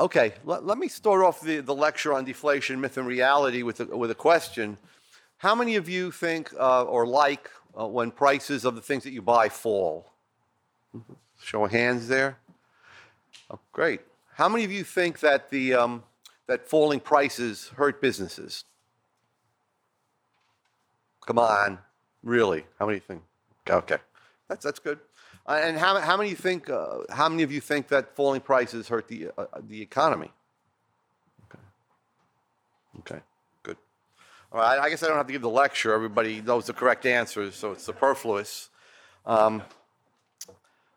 Okay, let, let me start off the, the lecture on deflation, myth, and reality with a, with a question. How many of you think uh, or like uh, when prices of the things that you buy fall? Show of hands there. Oh, great. How many of you think that the um, that falling prices hurt businesses? Come on, really? How many think? Okay, that's that's good. Uh, and how, how many think? Uh, how many of you think that falling prices hurt the uh, the economy? Okay. Okay. Good. All right. I guess I don't have to give the lecture. Everybody knows the correct answers, so it's superfluous. Um,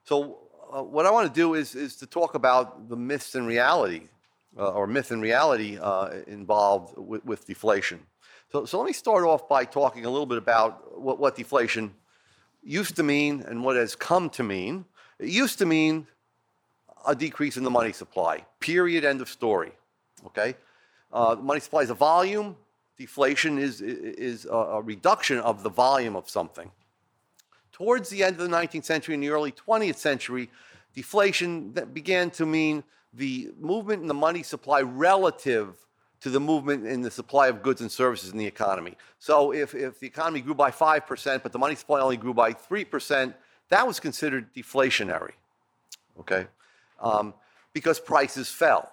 so uh, what I want to do is is to talk about the myths and reality, uh, or myth and reality uh, involved with, with deflation. So, so let me start off by talking a little bit about what, what deflation used to mean and what has come to mean. It used to mean a decrease in the money supply. Period. End of story. Okay. Uh, money supply is a volume. Deflation is is a reduction of the volume of something. Towards the end of the 19th century and the early 20th century, deflation began to mean the movement in the money supply relative to the movement in the supply of goods and services in the economy. So if, if the economy grew by 5%, but the money supply only grew by 3%, that was considered deflationary, okay? Um, because prices fell.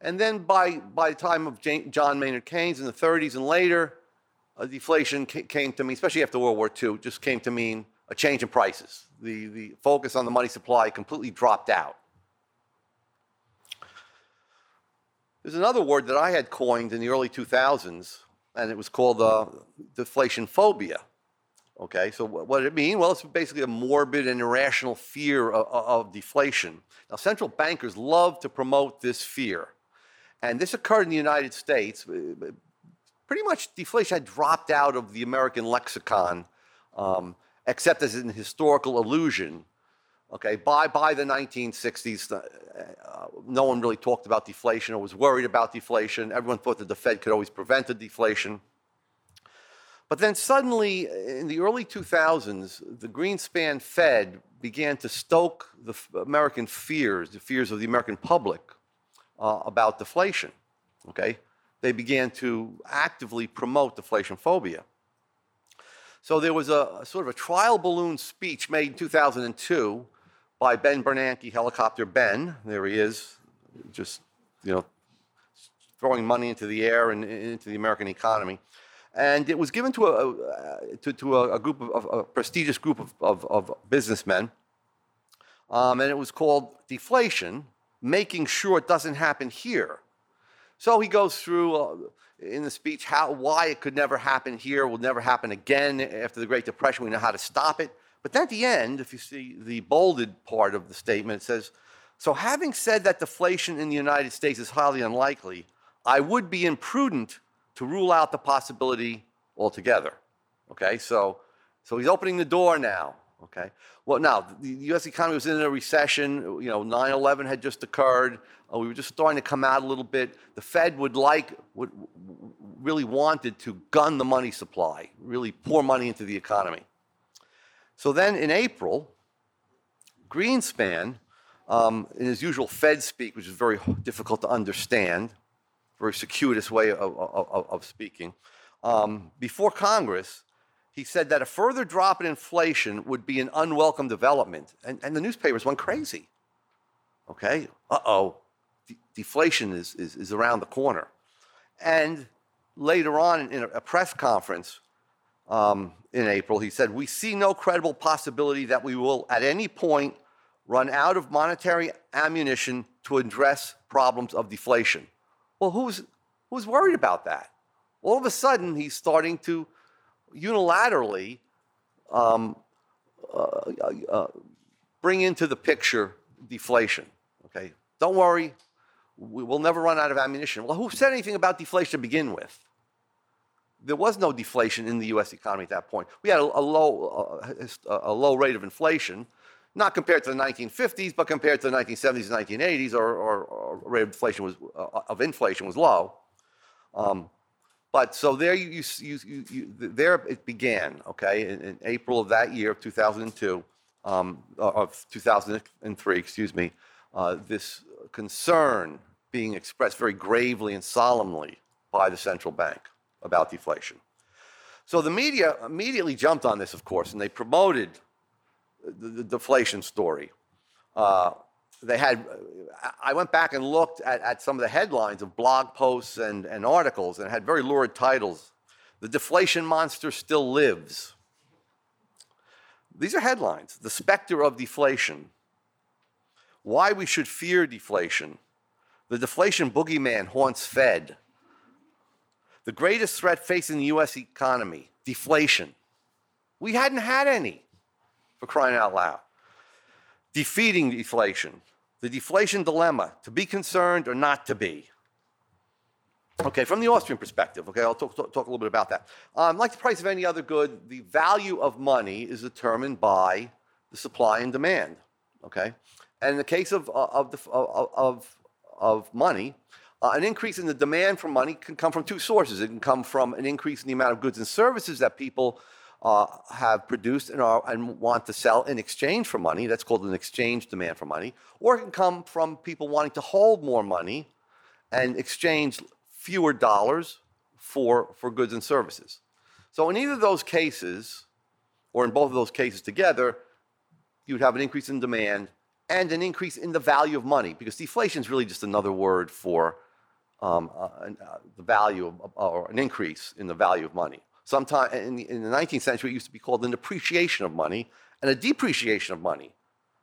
And then by, by the time of John Maynard Keynes in the 30s and later, uh, deflation came to mean, especially after World War II, just came to mean a change in prices. The, the focus on the money supply completely dropped out. There's another word that I had coined in the early 2000s, and it was called uh, deflation phobia. Okay, so what did it mean? Well, it's basically a morbid and irrational fear of, of, deflation. Now, central bankers love to promote this fear. And this occurred in the United States. Pretty much deflation had dropped out of the American lexicon, um, except as an historical illusion Okay, by, by the 1960s, uh, uh, no one really talked about deflation or was worried about deflation. Everyone thought that the Fed could always prevent the deflation. But then suddenly, in the early 2000s, the Greenspan Fed began to stoke the American fears, the fears of the American public uh, about deflation. Okay, they began to actively promote deflation phobia. So there was a, a sort of a trial balloon speech made in 2002 by Ben Bernanke, Helicopter Ben. There he is, just, you know, throwing money into the air and into the American economy. And it was given to a, to, to a, a, group of, a prestigious group of, of, of businessmen. Um, and it was called Deflation, Making Sure It Doesn't Happen Here. So he goes through uh, in the speech how, why it could never happen here, will never happen again after the Great Depression. We know how to stop it. But at the end, if you see the bolded part of the statement, it says, So having said that deflation in the United States is highly unlikely, I would be imprudent to rule out the possibility altogether. Okay, so, so he's opening the door now. Okay, well, now the US economy was in a recession. You know, 9 11 had just occurred. Uh, we were just starting to come out a little bit. The Fed would like, would, really wanted to gun the money supply, really pour money into the economy. So then in April, Greenspan, um, in his usual Fed speak, which is very difficult to understand, very circuitous way of, of, of speaking, um, before Congress, he said that a further drop in inflation would be an unwelcome development. And, and the newspapers went crazy. Okay, uh oh, De- deflation is, is, is around the corner. And later on in a press conference, um, in April. He said, We see no credible possibility that we will at any point run out of monetary ammunition to address problems of deflation. Well, who's, who's worried about that? All of a sudden, he's starting to unilaterally um, uh, uh, uh bring into the picture deflation. Okay, don't worry, we will never run out of ammunition. Well, who said anything about deflation to begin with? There was no deflation in the U.S. economy at that point. We had a, a low, uh, a low rate of inflation, not compared to the 1950s, but compared to the 1970s and 1980s, or, rate of inflation was uh, of inflation was low. Um, but so there you, you, you, you, there it began. Okay, in, in, April of that year of 2002, um, of 2003, excuse me, uh, this concern being expressed very gravely and solemnly by the central bank about deflation. So the media immediately jumped on this, of course, and they promoted the, the deflation story. Uh, they had, I went back and looked at, at some of the headlines of blog posts and, and articles and had very lurid titles. The deflation monster still lives. These are headlines. The specter of deflation. Why we should fear deflation. The deflation boogeyman haunts Fed. The greatest threat facing the US economy deflation. We hadn't had any, for crying out loud. Defeating deflation. The deflation dilemma to be concerned or not to be. Okay, from the Austrian perspective, okay, I'll talk, talk, talk a little bit about that. Um, like the price of any other good, the value of money is determined by the supply and demand, okay? And in the case of, uh, of, the, of, of, of money, uh, an increase in the demand for money can come from two sources. It can come from an increase in the amount of goods and services that people uh, have produced and, are, and want to sell in exchange for money. That's called an exchange demand for money. Or it can come from people wanting to hold more money and exchange fewer dollars for, for goods and services. So in either of those cases, or in both of those cases together, you'd have an increase in demand and an increase in the value of money, because deflation is really just another word for um, uh, uh, the value of, or an increase in the value of money. Sometime in the, in the 19th century, it used to be called an appreciation of money and a depreciation of money.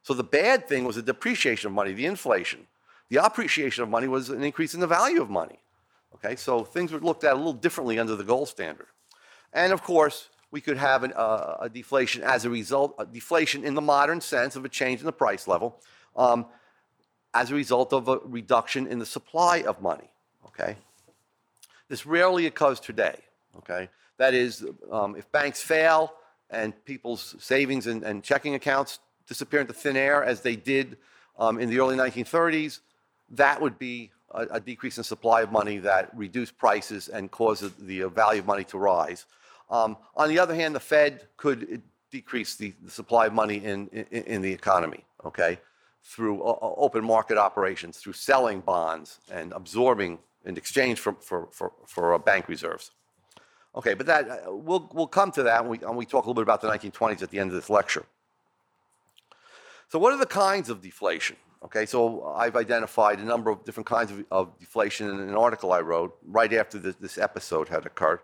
So the bad thing was the depreciation of money, the inflation. The appreciation of money was an increase in the value of money. Okay, so things were looked at a little differently under the gold standard. And of course, we could have an, uh, a deflation as a result, a deflation in the modern sense of a change in the price level, um, as a result of a reduction in the supply of money. Okay, this rarely occurs today. Okay, that is, um, if banks fail and people's savings and, and, checking accounts disappear into thin air as they did um, in the early 1930s, that would be a, a, decrease in supply of money that reduced prices and caused the value of money to rise. Um, on the other hand, the Fed could decrease the, the supply of money in, in, in, the economy, okay, through uh, open market operations, through selling bonds and absorbing in exchange for, for, for, for bank reserves. Okay, but that uh, we'll, we'll come to that when we, we talk a little bit about the 1920s at the end of this lecture. So, what are the kinds of deflation? Okay, so I've identified a number of different kinds of, of deflation in an article I wrote right after this, this episode had occurred.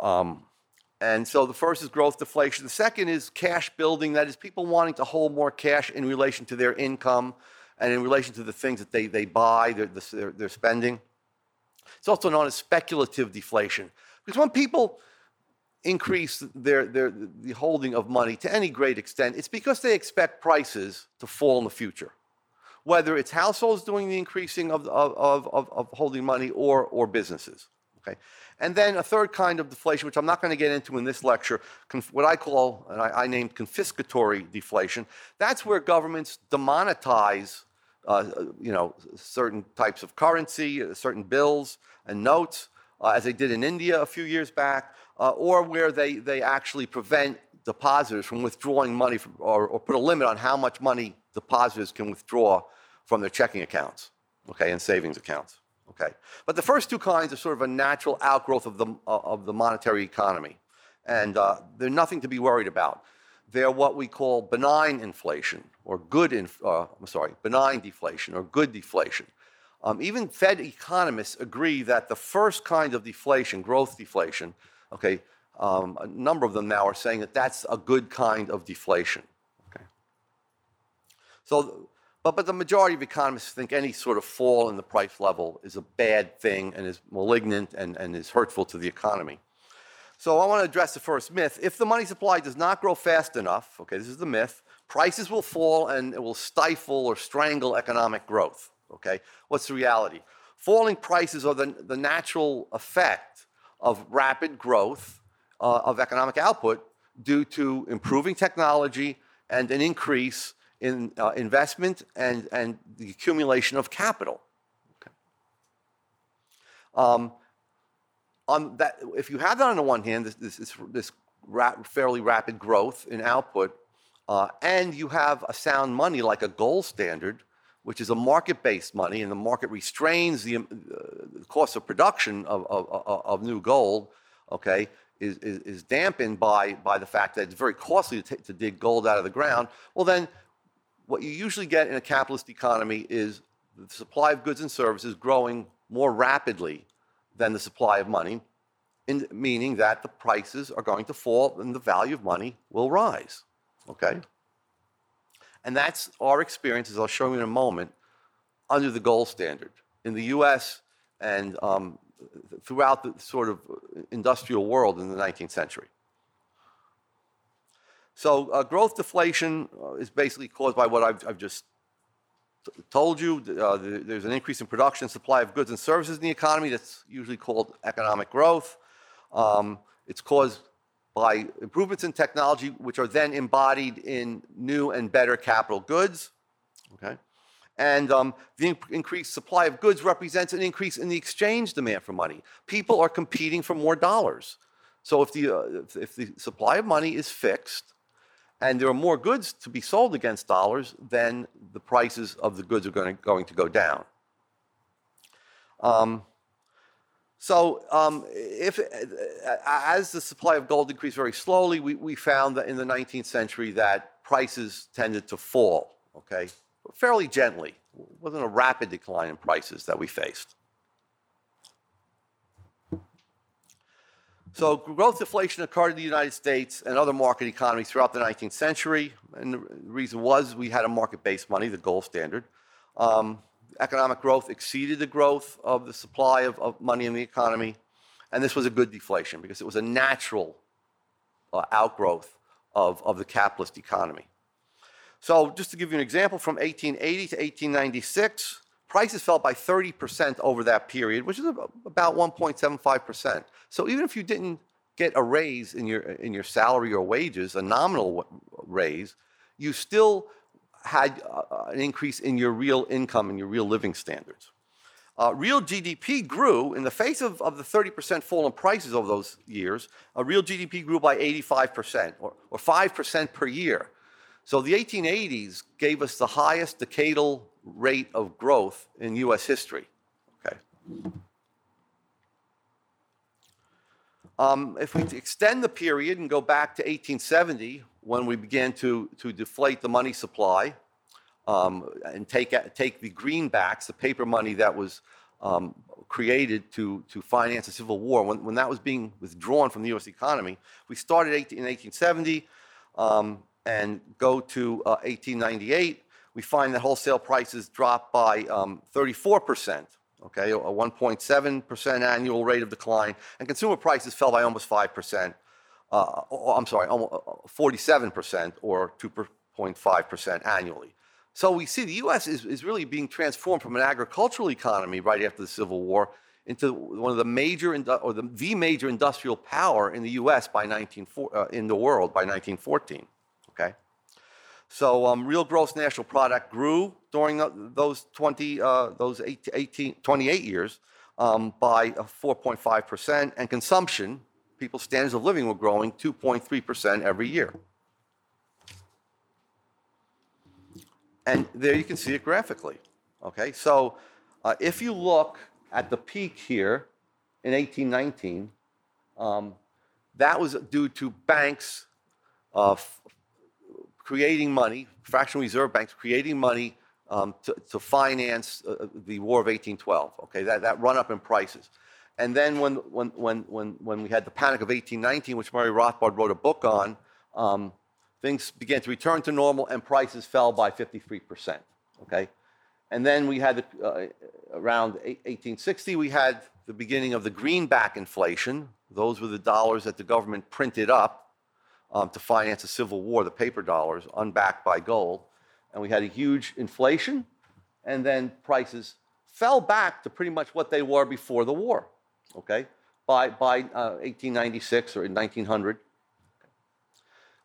Um, and so the first is growth deflation. The second is cash building, that is, people wanting to hold more cash in relation to their income and in relation to the things that they, they buy, they're, they're, they're spending. It's also known as speculative deflation. Because when people increase their, their, the holding of money to any great extent, it's because they expect prices to fall in the future whether it's households doing the increasing of, of, of, of holding money or, or businesses. Okay? And then a third kind of deflation, which I'm not going to get into in this lecture, what I call, and I, I named confiscatory deflation. That's where governments demonetize, you know, certain types of currency, uh, certain bills and notes, uh, as they did in India a few years back, uh, or where they, they actually prevent depositors from withdrawing money from, or, or put a limit on how much money depositors can withdraw from their checking accounts, okay, and savings accounts, okay. But the first two kinds are sort of a natural outgrowth of the, uh, of the monetary economy, and uh, they're nothing to be worried about. They're what we call benign inflation or good, inf- uh, I'm sorry, benign deflation or good deflation. Um, even Fed economists agree that the first kind of deflation, growth deflation, okay, um, a number of them now are saying that that's a good kind of deflation. Okay. So but, but the majority of economists think any sort of fall in the price level is a bad thing and is malignant and, and is hurtful to the economy. So I want to address the first myth. If the money supply does not grow fast enough, okay, this is the myth, prices will fall and it will stifle or strangle economic growth. Okay, what's the reality? Falling prices are the, the natural effect of rapid growth uh, of economic output due to improving technology and an increase in uh, investment and, and the accumulation of capital. Okay. Um, on that, if you have that on the one hand, this, this, this fairly rapid growth in output, uh, and you have a sound money like a gold standard, which is a market-based money, and the market restrains the, um, the cost of production of, of, of new gold, okay, is, is, is, dampened by, by the fact that it's very costly to, to dig gold out of the ground, well, then what you usually get in a capitalist economy is the supply of goods and services growing more rapidly than the supply of money, in, meaning that the prices are going to fall and the value of money will rise. Okay? And that's our experience, as I'll show you in a moment, under the gold standard. In the US and um, throughout the sort of industrial world in the 19th century. So uh, growth deflation uh, is basically caused by what I've, I've just told you. Uh, there's an increase in production supply of goods and services in the economy that's usually called economic growth. Um, it's caused by improvements in technology, which are then embodied in new and better capital goods. Okay? And um, the increased supply of goods represents an increase in the exchange demand for money. People are competing for more dollars. So if the, uh, if the supply of money is fixed and there are more goods to be sold against dollars, then the prices of the goods are going to, going to go down. Um, so um, if, as the supply of gold increased very slowly, we, we found that in the 19th century that prices tended to fall, okay, fairly gently. It wasn't a rapid decline in prices that we faced. So growth deflation occurred in the United States and other market economies throughout the 19th century. And the reason was we had a market-based money, the gold standard. Um, economic growth exceeded the growth of the supply of, of, money in the economy. And this was a good deflation because it was a natural uh, outgrowth of, of the capitalist economy. So just to give you an example, from 1880 to 1896, prices fell by 30% over that period, which is about 1.75%. So even if you didn't get a raise in your, in your salary or wages, a nominal raise, you still had uh, uh, an increase in your real income and your real living standards. Uh, real GDP grew in the face of, of the 30% fall in prices over those years. Uh, real GDP grew by 85% or, or 5% per year. So the 1880s gave us the highest decadal rate of growth in US history. Okay. Um, if we extend the period and go back to 1870, when we began to, to deflate the money supply um, and take, take the greenbacks, the paper money that was um, created to, to finance the Civil War, when, when that was being withdrawn from the US economy, we started in 1870 um, and go to uh, 1898, we find that wholesale prices dropped by um, 34%, okay, a 1.7% annual rate of decline, and consumer prices fell by almost 5%. Uh, I'm sorry, almost 47% or 2.5% annually. So we see the U.S. Is, is really being transformed from an agricultural economy right after the Civil War into one of the major or the, the major industrial power in the U.S. by 19 uh, in the world by 1914. Okay, so um, real gross national product grew during those 20 uh, those 18, 28 years um, by 4.5 percent, and consumption, people's standards of living were growing 2.3 percent every year. And there you can see it graphically. Okay, so uh, if you look at the peak here in 1819, um, that was due to banks uh, creating money, fractional reserve banks creating money um, to, to, finance uh, the War of 1812. Okay, that, that run up in prices. And then when, when, when, when, when we had the Panic of 1819, which Murray Rothbard wrote a book on, um, things began to return to normal and prices fell by 53%. Okay? And then we had uh, around 1860, we had the beginning of the greenback inflation. Those were the dollars that the government printed up um, to finance a civil war, the paper dollars, unbacked by gold. And we had a huge inflation, and then prices fell back to pretty much what they were before the war, okay, by, by uh, 1896 or in 1900.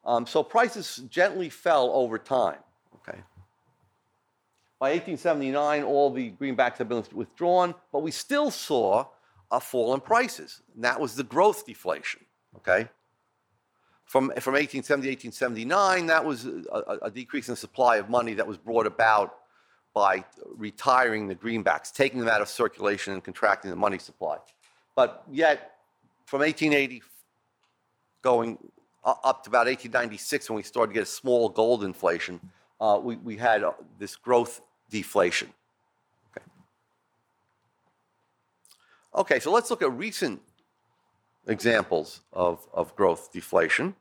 Um, so prices gently fell over time, okay. By 1879, all the greenbacks had been withdrawn, but we still saw a fall in prices. And that was the growth deflation, okay? From, from 1870 to 1879, that was a, a decrease in supply of money that was brought about by retiring the greenbacks, taking them out of circulation and contracting the money supply. But yet, from 1880 going up to about 1896, when we started to get a small gold inflation, uh, we, we had uh, this growth deflation. Okay. okay, so let's look at recent examples of, of growth deflation.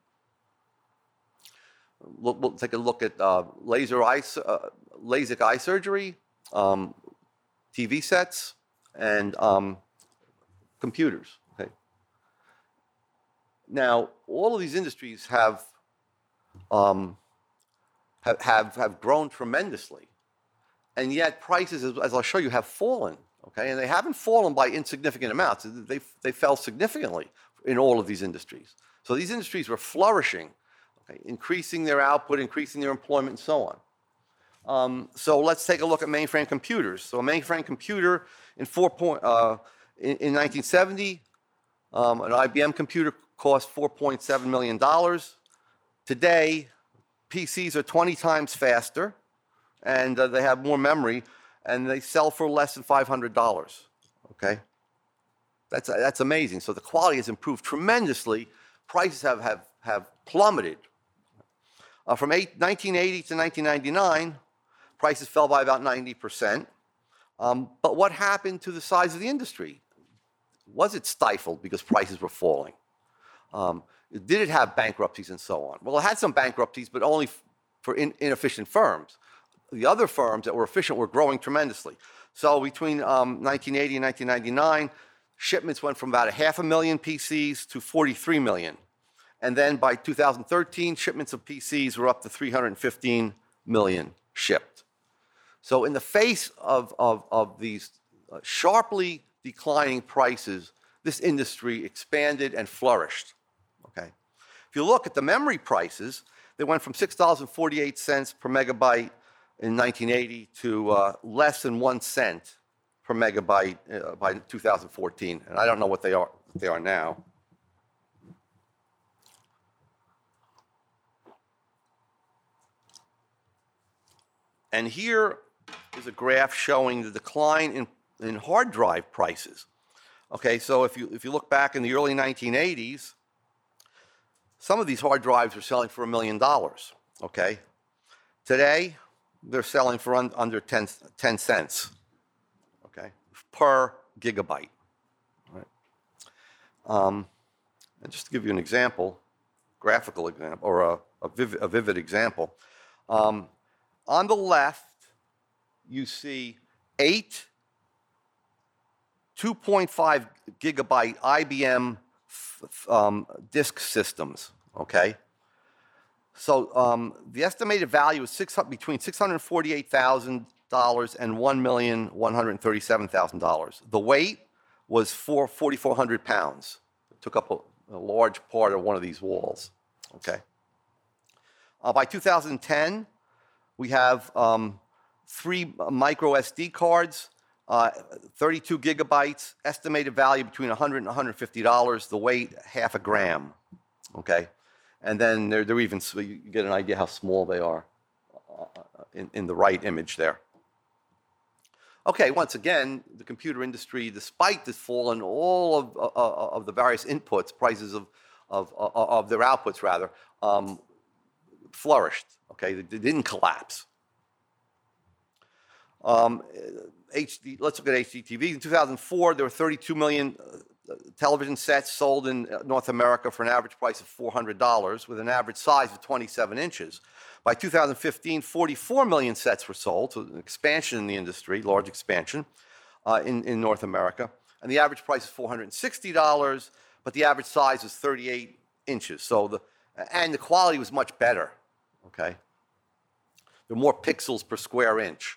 We'll take a look at uh, laser eye, uh, LASIK eye surgery, um, TV sets, and um, computers. Okay. Now, all of these industries have, um, have, have, have grown tremendously, and yet prices, as I'll show you, have fallen. Okay, and they haven't fallen by insignificant amounts. They, they fell significantly in all of these industries. So these industries were flourishing, okay, increasing their output, increasing their employment, and so on. Um, so let's take a look at mainframe computers. So a mainframe computer in point uh, in, in 1970, um, an IBM computer cost 4.7 million dollars. Today, PCs are 20 times faster, and uh, they have more memory, and they sell for less than 500 dollars. Okay, that's that's amazing. So the quality has improved tremendously. Prices have have have plummeted. Uh, from eight, 1980 to 1999, prices fell by about 90%. Um, but what happened to the size of the industry? Was it stifled because prices were falling? Um, did it have bankruptcies and so on? Well, it had some bankruptcies, but only for in, inefficient firms. The other firms that were efficient were growing tremendously. So between um, 1980 and 1999, shipments went from about a half a million PCs to 43 million. And then by 2013, shipments of PCs were up to 315 million shipped. So, in the face of, of, of these uh, sharply declining prices, this industry expanded and flourished. Okay. If you look at the memory prices, they went from $6.48 per megabyte in 1980 to uh, less than one cent per megabyte uh, by 2014. And I don't know what they are, what they are now. And here is a graph showing the decline in, in hard drive prices. Okay, so if you, if you look back in the early 1980s, some of these hard drives were selling for a million dollars. Okay, today they're selling for un, under 10, 10 cents. Okay, per gigabyte. Right. Um, and just to give you an example, graphical example, or a, a, vivid, a vivid example, um, on the left, you see eight 2.5 gigabyte IBM um, disk systems. Okay, so um, the estimated value is six, between six hundred forty-eight thousand dollars and one million one hundred thirty-seven thousand dollars. The weight was four forty-four hundred pounds. It took up a, a large part of one of these walls. Okay. Uh, by 2010, we have um, three micro SD cards, uh, 32 gigabytes, estimated value between 100 and 150 dollars. The weight half a gram. Okay, and then they're, they're even so you get an idea how small they are uh, in, in the right image there. Okay, once again, the computer industry, despite this fall in all of, uh, uh, of the various inputs, prices of, of, of, their outputs rather, um, flourished. Okay, they didn't collapse. Um, HD, let's look at HDTV. In 2004, there were 32 million uh, television sets sold in uh, North America for an average price of $400 with an average size of 27 inches. By 2015, 44 million sets were sold, so an expansion in the industry, large expansion uh, in, in North America. And the average price is $460, but the average size is 38 inches. So the, and the quality was much better, okay? There were more pixels per square inch.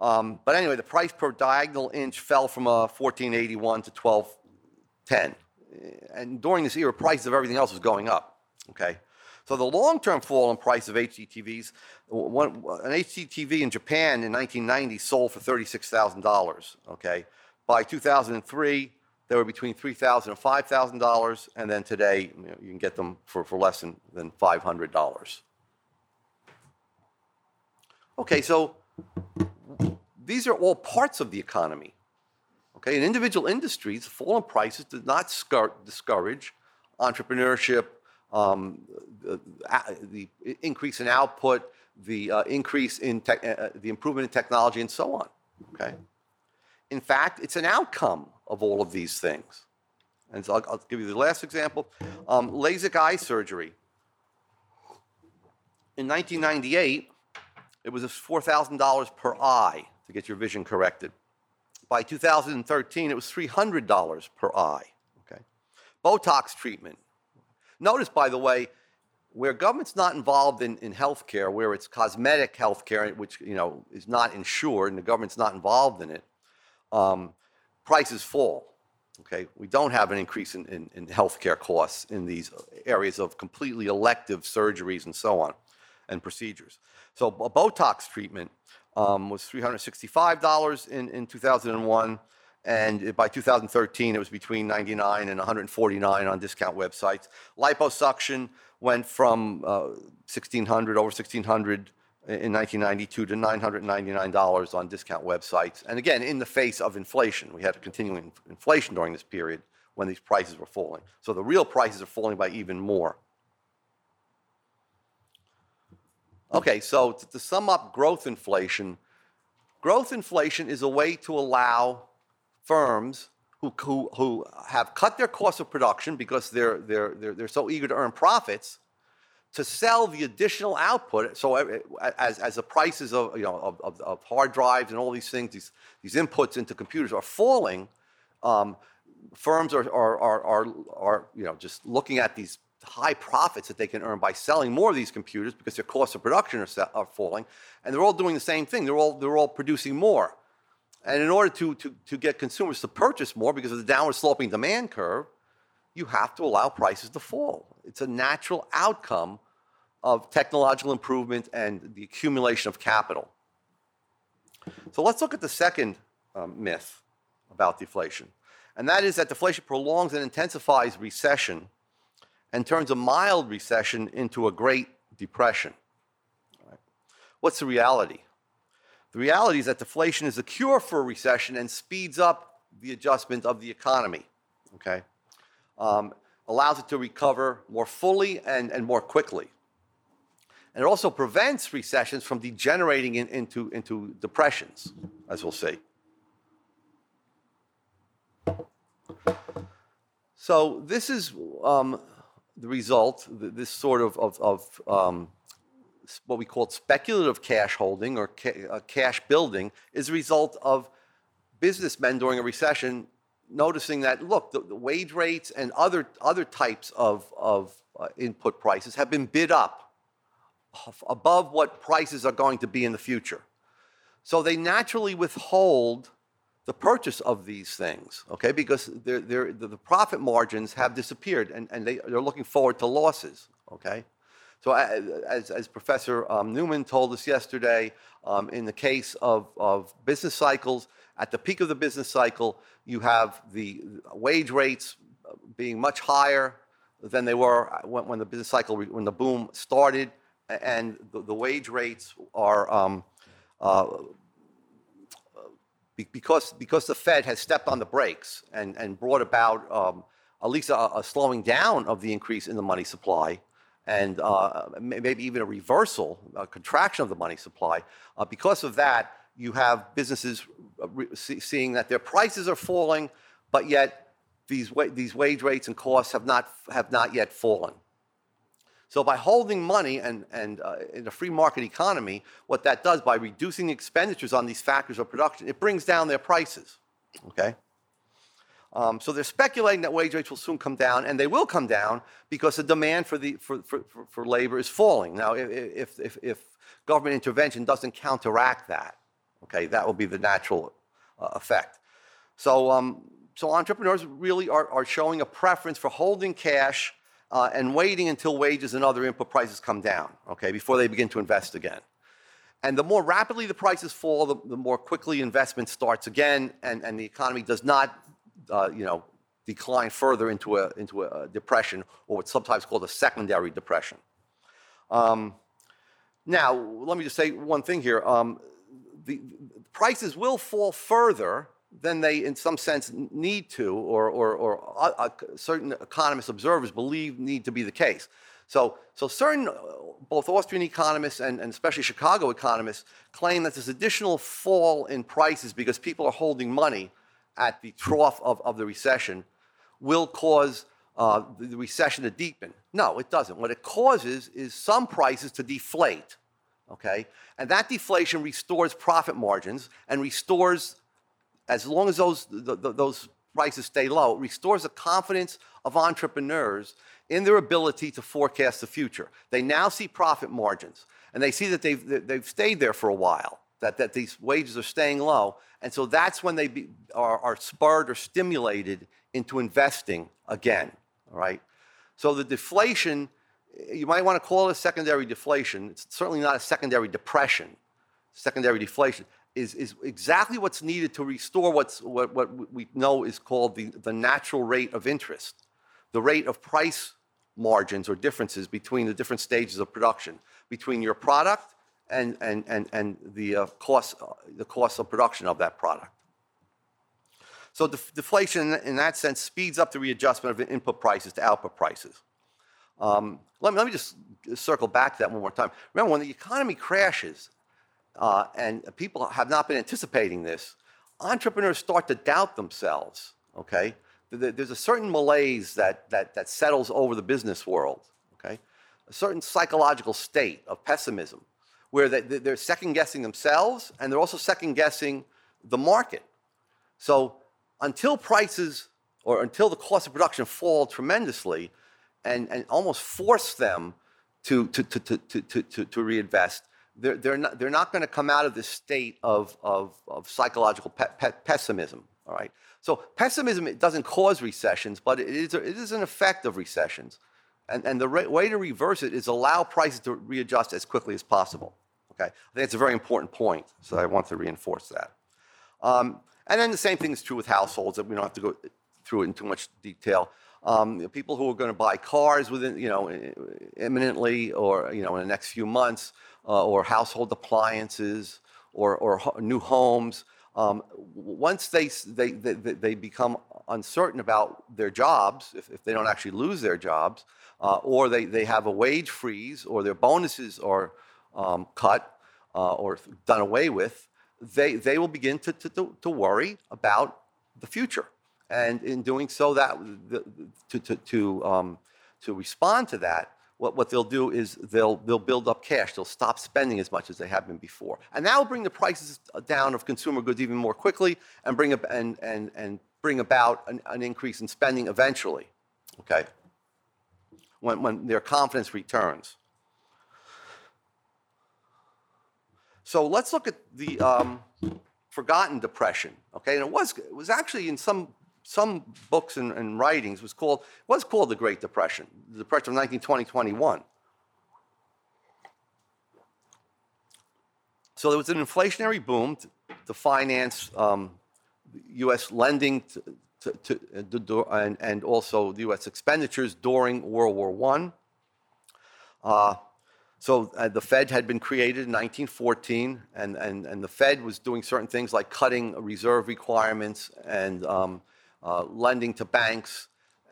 Um, but anyway, the price per diagonal inch fell from uh, 1481 to 1210. And during this era, prices of everything else was going up. Okay, so the long-term fall in price of HDTVs, one, an HDTV in Japan in 1990 sold for $36,000. Okay, by 2003, they were between $3,000 and $5,000, and then today you, know, you can get them for, for less than, than $500. Okay, so these are all parts of the economy. Okay, in individual industries, fall in prices does not discourage entrepreneurship, um, the, the, increase in output, the uh, increase in uh, uh, the improvement in technology, and so on. Okay, in fact, it's an outcome of all of these things. And so I'll, I'll give you the last example: um, LASIK eye surgery. In 1998, it was $4,000 per eye to get your vision corrected. By 2013, it was $300 per eye. Okay? Botox treatment. Notice, by the way, where government's not involved in, in healthcare, where it's cosmetic healthcare, which you know is not insured and the government's not involved in it, um, prices fall. Okay, we don't have an increase in, in, in healthcare costs in these areas of completely elective surgeries and so on, and procedures. So a Botox treatment um, was $365 in, in 2001. And by 2013, it was between 99 and 149 on discount websites. Liposuction went from uh, 1600 over 1600 in 1992 to $999 on discount websites. And again, in the face of inflation, we had a continuing inflation during this period when these prices were falling. So the real prices are falling by even more. Okay, so to, to sum up growth inflation, growth inflation is a way to allow firms who, who, who have cut their cost of production because they're, they're, they're, they're so eager to earn profits to sell the additional output. So as, as the prices of, you know, of, of, of hard drives and all these things, these, these inputs into computers are falling, um, firms are, are, are, are, are, you know, just looking at these high profits that they can earn by selling more of these computers because their costs of production are, are falling. And they're all doing the same thing. They're all, they're all producing more. And in order to, to, to get consumers to purchase more because of the downward sloping demand curve, you have to allow prices to fall. It's a natural outcome of technological improvement and the accumulation of capital. So let's look at the second um, myth about deflation. And that is that deflation prolongs and intensifies recession and turns a mild recession into a great depression. Right. What's the reality? The reality is that deflation is a cure for a recession and speeds up the adjustment of the economy. Okay, um, allows it to recover more fully and, and more quickly. And it also prevents recessions from degenerating in, into, into depressions, as we'll see. So this is um, the result, this sort of, of, of um, what we call speculative cash holding or ca- uh, cash building, is a result of businessmen during a recession noticing that, look, the, the wage rates and other, other types of, of uh, input prices have been bid up above what prices are going to be in the future. So they naturally withhold the purchase of these things, okay, because they're, they're, the profit margins have disappeared and, and they, they're looking forward to losses, okay? So, as, as Professor um, Newman told us yesterday, um, in the case of, of business cycles, at the peak of the business cycle, you have the wage rates being much higher than they were when, when the business cycle, when the boom started, and the, the wage rates are um, uh, because, because the Fed has stepped on the brakes and, and brought about um, at least a, a, slowing down of the increase in the money supply and uh, maybe even a reversal, a contraction of the money supply. Uh, because of that, you have businesses uh, seeing that their prices are falling, but yet these, wa- these wage rates and costs have not, have not yet fallen. So by holding money and, and uh, in a free market economy, what that does by reducing expenditures on these factors of production, it brings down their prices. Okay? Um, so they're speculating that wage rates will soon come down, and they will come down because the demand for, the, for, for, for labor is falling. Now, if, if, if government intervention doesn't counteract that, okay, that will be the natural uh, effect. So, um, so entrepreneurs really are, are showing a preference for holding cash uh, and waiting until wages and other input prices come down, okay, before they begin to invest again. And the more rapidly the prices fall, the, the more quickly investment starts again, and, and the economy does not, uh, you know, decline further into a, into a depression, or what's sometimes called a secondary depression. Um, now, let me just say one thing here. Um, the, the prices will fall further than they, in some sense, need to, or, or, or uh, uh, certain economists, observers believe need to be the case. So, so certain, uh, both Austrian economists and, and especially Chicago economists claim that this additional fall in prices because people are holding money at the trough of, of the recession will cause uh, the recession to deepen. No, it doesn't. What it causes is some prices to deflate, okay? And that deflation restores profit margins and restores as long as those, the, the, those prices stay low, it restores the confidence of entrepreneurs in their ability to forecast the future. They now see profit margins, and they see that they've, they've stayed there for a while, that, that these wages are staying low. And so that's when they be, are, are spurred or stimulated into investing again, all right? So the deflation, you might want to call it a secondary deflation. It's certainly not a secondary depression, secondary deflation is, is exactly what's needed to restore what's, what, what we know is called the, the natural rate of interest, the rate of price margins or differences between the different stages of production, between your product and, and, and, and the, uh, cost, uh, the cost of production of that product. So def- deflation, in that sense, speeds up the readjustment of input prices to output prices. Um, let, me, let me just circle back to that one more time. Remember, when the economy crashes, uh, and people have not been anticipating this, entrepreneurs start to doubt themselves, okay? There's a certain malaise that, that, that settles over the business world, okay? A certain psychological state of pessimism where they, they're second guessing themselves and they're also second guessing the market. So until prices or until the cost of production fall tremendously and, and almost force them to, to, to, to, to, to, to reinvest, they're, they're not, they're not going to come out of this state of, of, of psychological pe- pe- pessimism. All right. So pessimism it doesn't cause recessions, but it is, it is an effect of recessions. And, and the re- way to reverse it is allow prices to readjust as quickly as possible. Okay. I think it's a very important point, so I want to reinforce that. Um, and then the same thing is true with households. That we don't have to go through it in too much detail. Um, you know, people who are going to buy cars within, you know, imminently or you know in the next few months uh, or household appliances or, or ho- new homes. Um, once they, they, they, they, become uncertain about their jobs, if, if they don't actually lose their jobs, uh, or they, they have a wage freeze, or their bonuses are um, cut uh, or done away with, they, they will begin to, to, to worry about the future. And in doing so, that to, to, to, um, to respond to that, what, what they'll do is they'll, they'll build up cash. They'll stop spending as much as they have been before. And that will bring the prices down of consumer goods even more quickly and bring, up, and, and, and bring about an, an increase in spending eventually, okay, when, when their confidence returns. So let's look at the um, forgotten depression, okay? And it was, it was actually in some some books and, and, writings was called was called the Great Depression, the Depression of 1920-21. So there was an inflationary boom to, to finance um, U.S. lending to, to, to, and, and, also the U.S. expenditures during World War I. Uh, so uh, the Fed had been created in 1914, and, and, and the Fed was doing certain things like cutting reserve requirements and um, uh, lending to banks,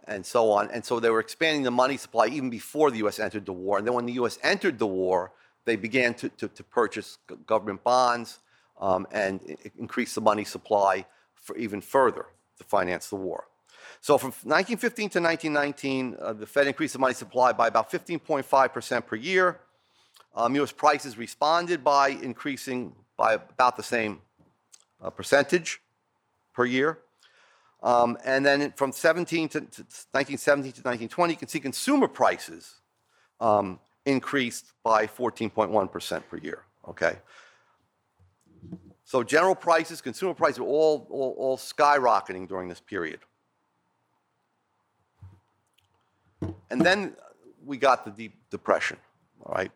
and so on. And so they were expanding the money supply even before the U.S. entered the war. And then when the U.S. entered the war, they began to, to, to purchase government bonds um, and increase the money supply for even further to finance the war. So from 1915 to 1919, uh, the Fed increased the money supply by about 15.5% per year. Um, U.S. prices responded by increasing by about the same uh, percentage per year. Um, and then from 17 to, to 1917 to 1920, you can see consumer prices um, increased by 14.1% per year. Okay. So general prices, consumer prices were all, all, all skyrocketing during this period. And then we got the Deep Depression, all right?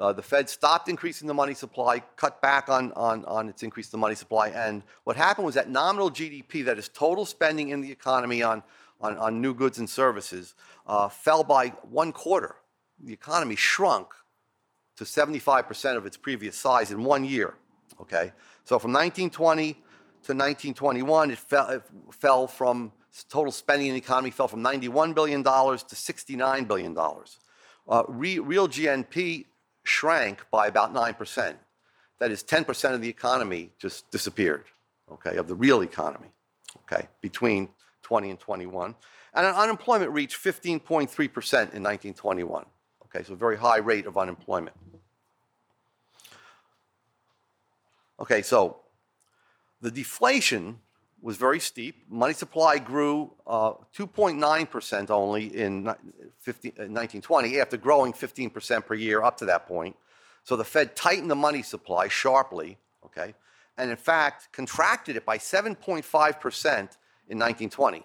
Uh, the Fed stopped increasing the money supply, cut back on, on, on its increase in the money supply. And what happened was that nominal GDP, that is total spending in the economy on, on, on new goods and services, uh, fell by one quarter. The economy shrunk to 75% of its previous size in one year. Okay, so from 1920 to 1921, it fell, it fell from total spending in the economy fell from 91 billion dollars to 69 billion dollars. Uh, re, real GNP shrank by about nine percent. That is, 10 percent of the economy just disappeared. Okay, of the real economy. Okay, between 20 and 21, and unemployment reached 15.3 percent in 1921. Okay, so a very high rate of unemployment. Okay, so the deflation was very steep. Money supply grew 2.9% uh, only in 50, 1920 uh, after growing 15% per year up to that point. So the Fed tightened the money supply sharply, okay, and in fact contracted it by 7.5% in 1920.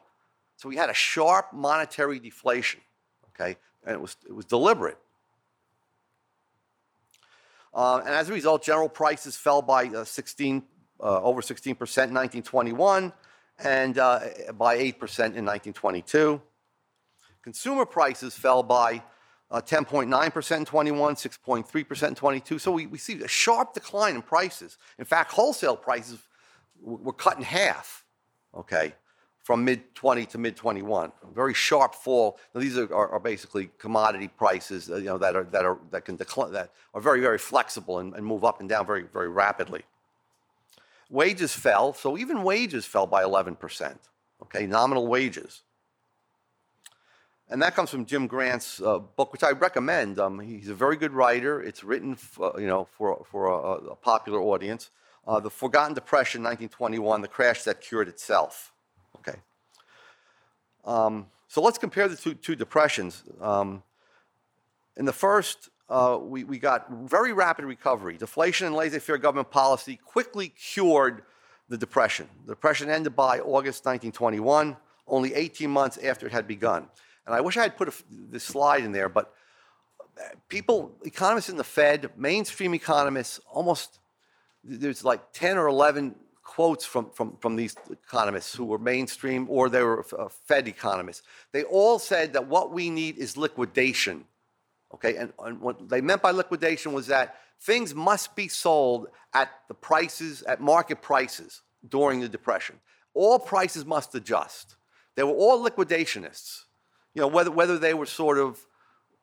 So we had a sharp monetary deflation, okay, and it was, it was deliberate. Uh, and as a result, general prices fell by uh, 16, uh, over 16% in 1921 and uh, by 8% in 1922. Consumer prices fell by 10.9% uh, in 21, 6.3% in 22. So we, we see a sharp decline in prices. In fact, wholesale prices were cut in half, okay, from mid 20 to mid 21. A very sharp fall. Now, these are, are, are, basically commodity prices, uh, you know, that are that are that can decline, that are very very flexible and, and move up and down very very rapidly. Wages fell, so even wages fell by 11%. Okay, nominal wages. And that comes from Jim Grant's uh, book, which I recommend. Um, he's a very good writer. It's written, f- uh, you know, for, for a, a popular audience. Uh, the Forgotten Depression, 1921, the crash that cured itself. Okay. Um, so let's compare the two, two depressions. Um, in the first, uh, we, we got very rapid recovery. Deflation and laissez faire government policy quickly cured the Depression. The Depression ended by August 1921, only 18 months after it had begun. And I wish I had put a, this slide in there, but people, economists in the Fed, mainstream economists, almost there's like 10 or 11 quotes from, from, from these economists who were mainstream or they were uh, Fed economists. They all said that what we need is liquidation. Okay, and, and what they meant by liquidation was that things must be sold at the prices, at market prices during the Depression. All prices must adjust. They were all liquidationists. You know, whether, whether they were sort of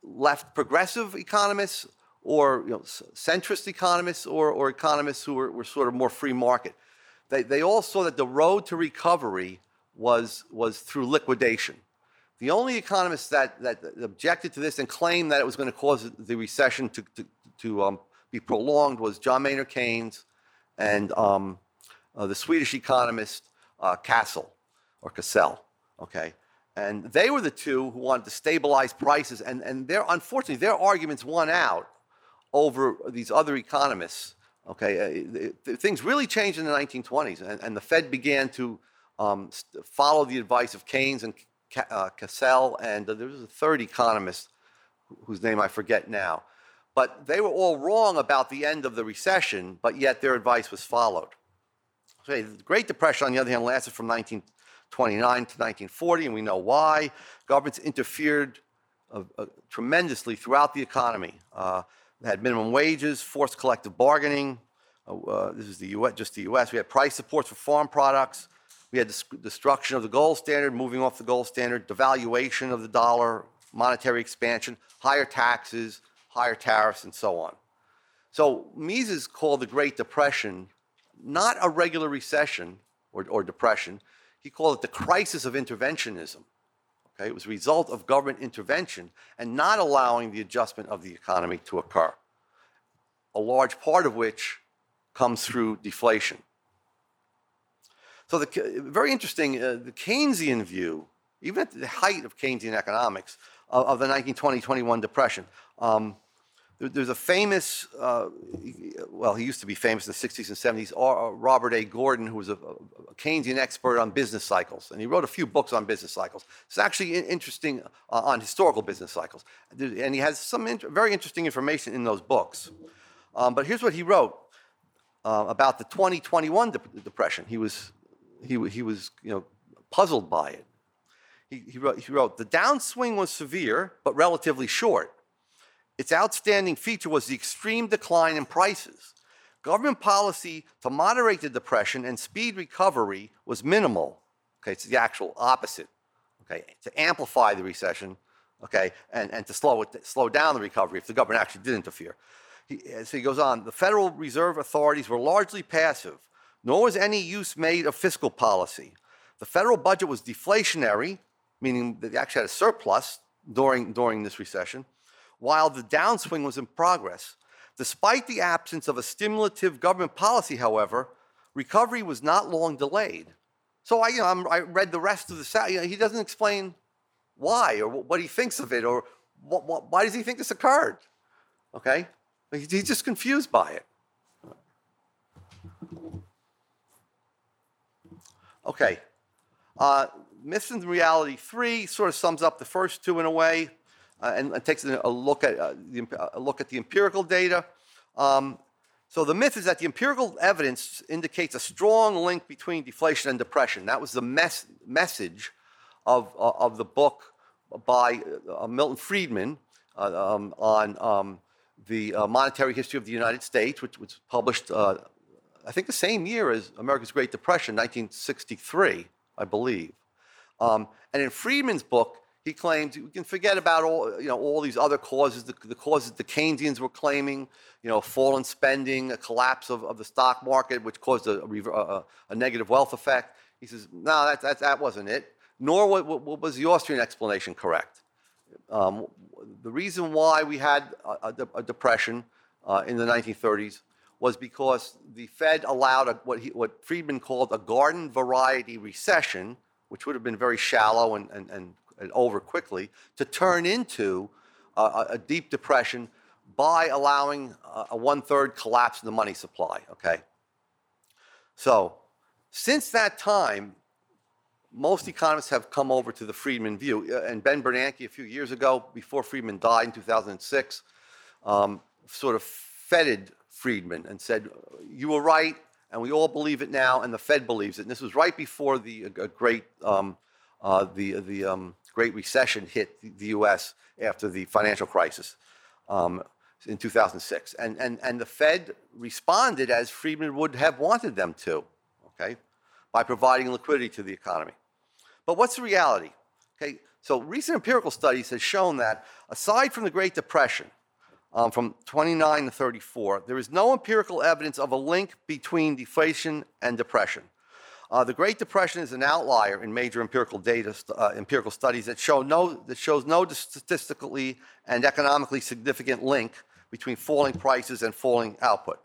left progressive economists or you know, centrist economists or, or economists who were, were sort of more free market. They, they all saw that the road to recovery was, was through liquidation. The only economists that, that objected to this and claimed that it was going to cause the recession to, to, to um, be prolonged was John Maynard Keynes and um, uh, the Swedish economist uh, or Cassel. Okay, and they were the two who wanted to stabilize prices, and and their unfortunately their arguments won out over these other economists. Okay, uh, things really changed in the 1920s, and, and the Fed began to um, follow the advice of Keynes and uh, Cassel, and uh, there was a third economist whose name I forget now. But they were all wrong about the end of the recession, but yet their advice was followed. So the Great Depression, on the other hand, lasted from 1929 to 1940, and we know why. Governments interfered uh, uh, tremendously throughout the economy. Uh, they had minimum wages, forced collective bargaining. Uh, uh, this is the US, just the U.S. We had price supports for farm products. We had the destruction of the gold standard, moving off the gold standard, devaluation of the dollar, monetary expansion, higher taxes, higher tariffs, and so on. So Mises called the Great Depression not a regular recession or, or depression. He called it the crisis of interventionism. Okay, it was a result of government intervention and not allowing the adjustment of the economy to occur, a large part of which comes through deflation. So the very interesting, uh, the Keynesian view, even at the height of Keynesian economics, of, of the 1920-21 depression, um, there's a famous, uh, well, he used to be famous in the 60s and 70s, uh, Robert A. Gordon, who was a, a, Keynesian expert on business cycles. And he wrote a few books on business cycles. It's actually interesting uh, on historical business cycles. And he has some int- very interesting information in those books. Um, but here's what he wrote uh, about the 2021 de- depression. He was, he, he was you know, puzzled by it. He, he, wrote, he wrote, the downswing was severe, but relatively short. Its outstanding feature was the extreme decline in prices. government policy to moderate the depression and speed recovery was minimal. Okay, it's the actual opposite. Okay, to amplify the recession, okay, and, and to slow it, slow down the recovery if the government actually did interfere. He, so he goes on. The Federal Reserve authorities were largely passive, nor was any use made of fiscal policy. The federal budget was deflationary, meaning that they actually had a surplus during, during this recession, while the downswing was in progress. Despite the absence of a stimulative government policy, however, recovery was not long delayed. So I, you know, i read the rest of the. You know, he doesn't explain why or what he thinks of it or what, what, why does he think this occurred. Okay, he's just confused by it. Okay, uh, Myths and Reality 3 sort of sums up the first two in a way uh, and, and, takes a look at, uh, the, a look at the empirical data. Um, so the myth is that the empirical evidence indicates a strong link between deflation and depression. That was the mes- message of, uh, of the book by uh, Milton Friedman uh, um, on um, the monetary history of the United States, which was published, I think, the same year as America's Great Depression, 1963, I believe. Um, and in Friedman's book, he claims we can forget about all, you know, all these other causes, the, the, causes the Keynesians were claiming, you know, fall in spending, a collapse of, of the stock market, which caused a, a, a negative wealth effect. He says, no, that, that, that wasn't it. Nor was the Austrian explanation correct. Um, the reason why we had a, a depression uh, in the 1930s was because the Fed allowed what, he, what Friedman called a garden variety recession, which would have been very shallow and, and, and, and over quickly, to turn into a, a deep depression by allowing a, a one third collapse in the money supply. Okay? So, since that time, most economists have come over to the Friedman view. Uh, and Ben Bernanke, a few years ago, before Friedman died in 2006, um, sort of feted Friedman and said, You were right, and we all believe it now, and the Fed believes it. And this was right before the uh, great, um, uh, the, the um, great recession hit the U.S. after the financial crisis um, in 2006. And, and, and the Fed responded as Friedman would have wanted them to, okay, by providing liquidity to the economy. But what's the reality? Okay, so recent empirical studies have shown that aside from the Great Depression, um, from 29 to 34, there is no empirical evidence of a link between deflation and depression. Uh, the Great Depression is an outlier in major empirical data, uh, empirical studies that show no that shows no statistically and economically significant link between falling prices and falling output.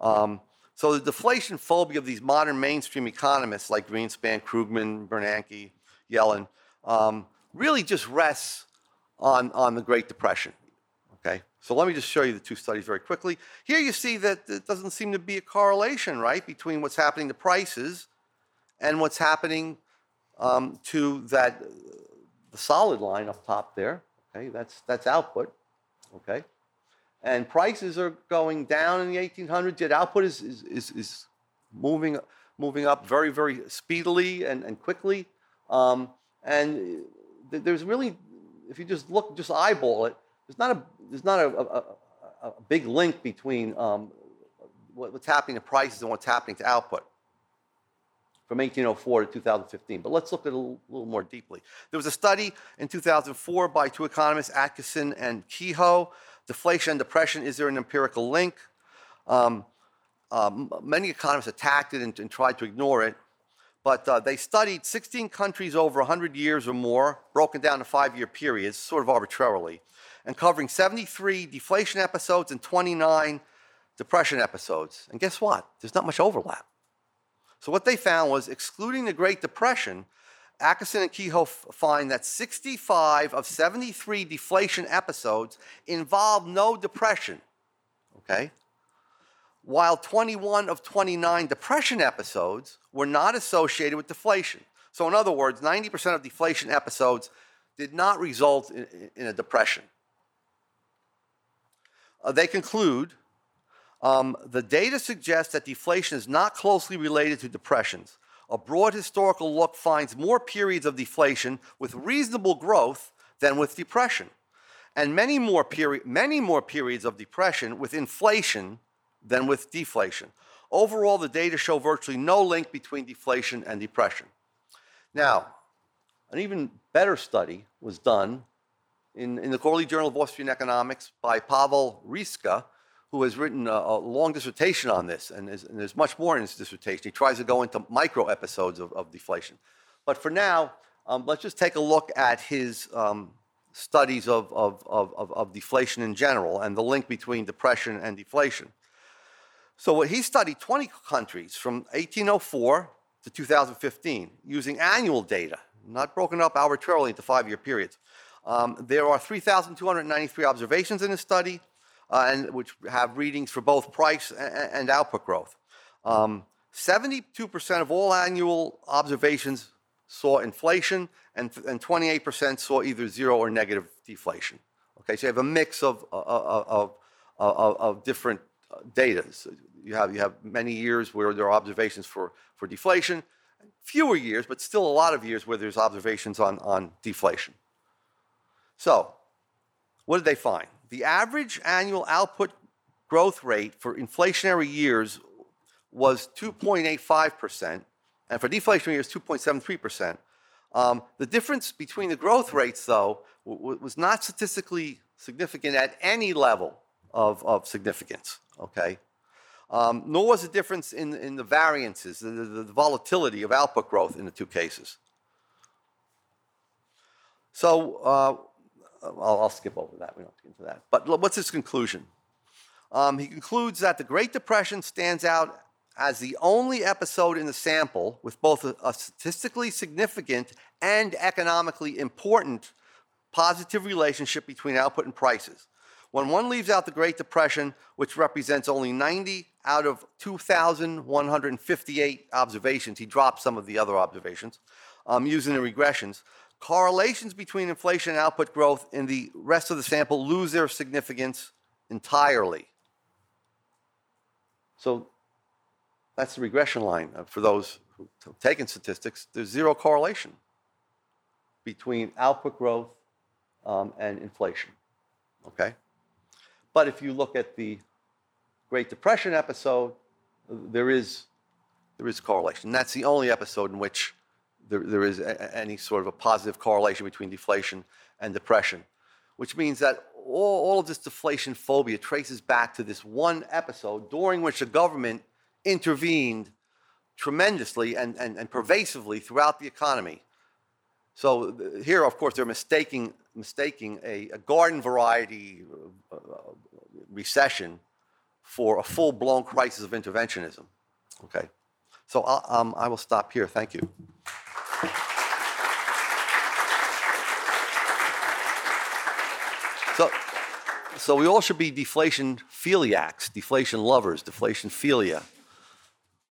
Um, so the deflation phobia of these modern mainstream economists like Greenspan, Krugman, Bernanke, Yellen um, really just rests on, on the Great Depression. So let me just show you the two studies very quickly. Here you see that it doesn't seem to be a correlation, right, between what's happening to prices and what's happening um, to that the solid line up top there. Okay, that's that's output. Okay, and prices are going down in the 1800s. Yet output is is is, is moving moving up very very speedily and, and quickly. Um, and there's really, if you just look, just eyeball it, there's not a there's not a, a, a big link between um, what's happening to prices and what's happening to output from 1804 to 2015. But let's look at it a little, more deeply. There was a study in 2004 by two economists, Atkeson and Kehoe. Deflation and depression, is there an empirical link? Um, um, many economists attacked it and, and, tried to ignore it. But uh, they studied 16 countries over 100 years or more, broken down to five year periods, sort of arbitrarily and covering 73 deflation episodes and 29 depression episodes. And guess what? There's not much overlap. So what they found was excluding the Great Depression, Atkeson and Kehoe find that 65 of 73 deflation episodes involved no depression. Okay? While 21 of 29 depression episodes were not associated with deflation. So, in other words, 90% of deflation episodes did not result in, in a depression. Uh, they conclude um, the data suggests that deflation is not closely related to depressions. A broad historical look finds more periods of deflation with reasonable growth than with depression, and many more, peri- many more periods of depression with inflation than with deflation. Overall, the data show virtually no link between deflation and depression. Now, an even better study was done in, in the Quarterly Journal of Austrian Economics by Pavel Ryska, who has written a, a long dissertation on this, and, is, and, there's much more in his dissertation. He tries to go into micro episodes of, of deflation. But for now, um, let's just take a look at his um, studies of, of, of, of, deflation in general and the link between depression and deflation. So what he studied 20 countries from 1804 to 2015 using annual data, not broken up arbitrarily into five-year periods. Um, there are 3,293 observations in the study, uh, and which have readings for both price and, and output growth. 72% um, of all annual observations saw inflation, and, and 28% saw either zero or negative deflation. Okay, so you have a mix of, uh, uh, of, of, of different data. So you, have, you have many years where there are observations for, for deflation, fewer years, but still a lot of years where there's observations on, on deflation. So, what did they find? The average annual output growth rate for inflationary years was 2.85%, and for deflationary years, 2.73%. Um, the difference between the growth rates, though, w- was not statistically significant at any level of, of significance, okay? Um, nor was the difference in, in the variances, the, the, the volatility of output growth in the two cases. So uh, I'll, I'll, skip over that. We don't get into that. But what's his conclusion? Um, he concludes that the Great Depression stands out as the only episode in the sample with both a, a statistically significant and economically important positive relationship between output and prices. When one leaves out the Great Depression, which represents only 90 out of 2,158 observations, he dropped some of the other observations um, using the regressions, correlations between inflation and output growth in the rest of the sample lose their significance entirely. So that's the regression line uh, for those who've taken statistics. There's zero correlation between output growth um, and inflation. Okay? But if you look at the Great Depression episode, there is, there is correlation. That's the only episode in which there, there is a, any sort of a positive correlation between deflation and depression, which means that all, all of this deflation phobia traces back to this one episode during which the government intervened tremendously and, and, and pervasively throughout the economy. So here, of course, they're mistaking, mistaking a, a garden variety uh, uh, recession for a full-blown crisis of interventionism. Okay, so um, I will stop here. Thank you. So, so we all should be deflation philiacs, deflation lovers, deflation philia.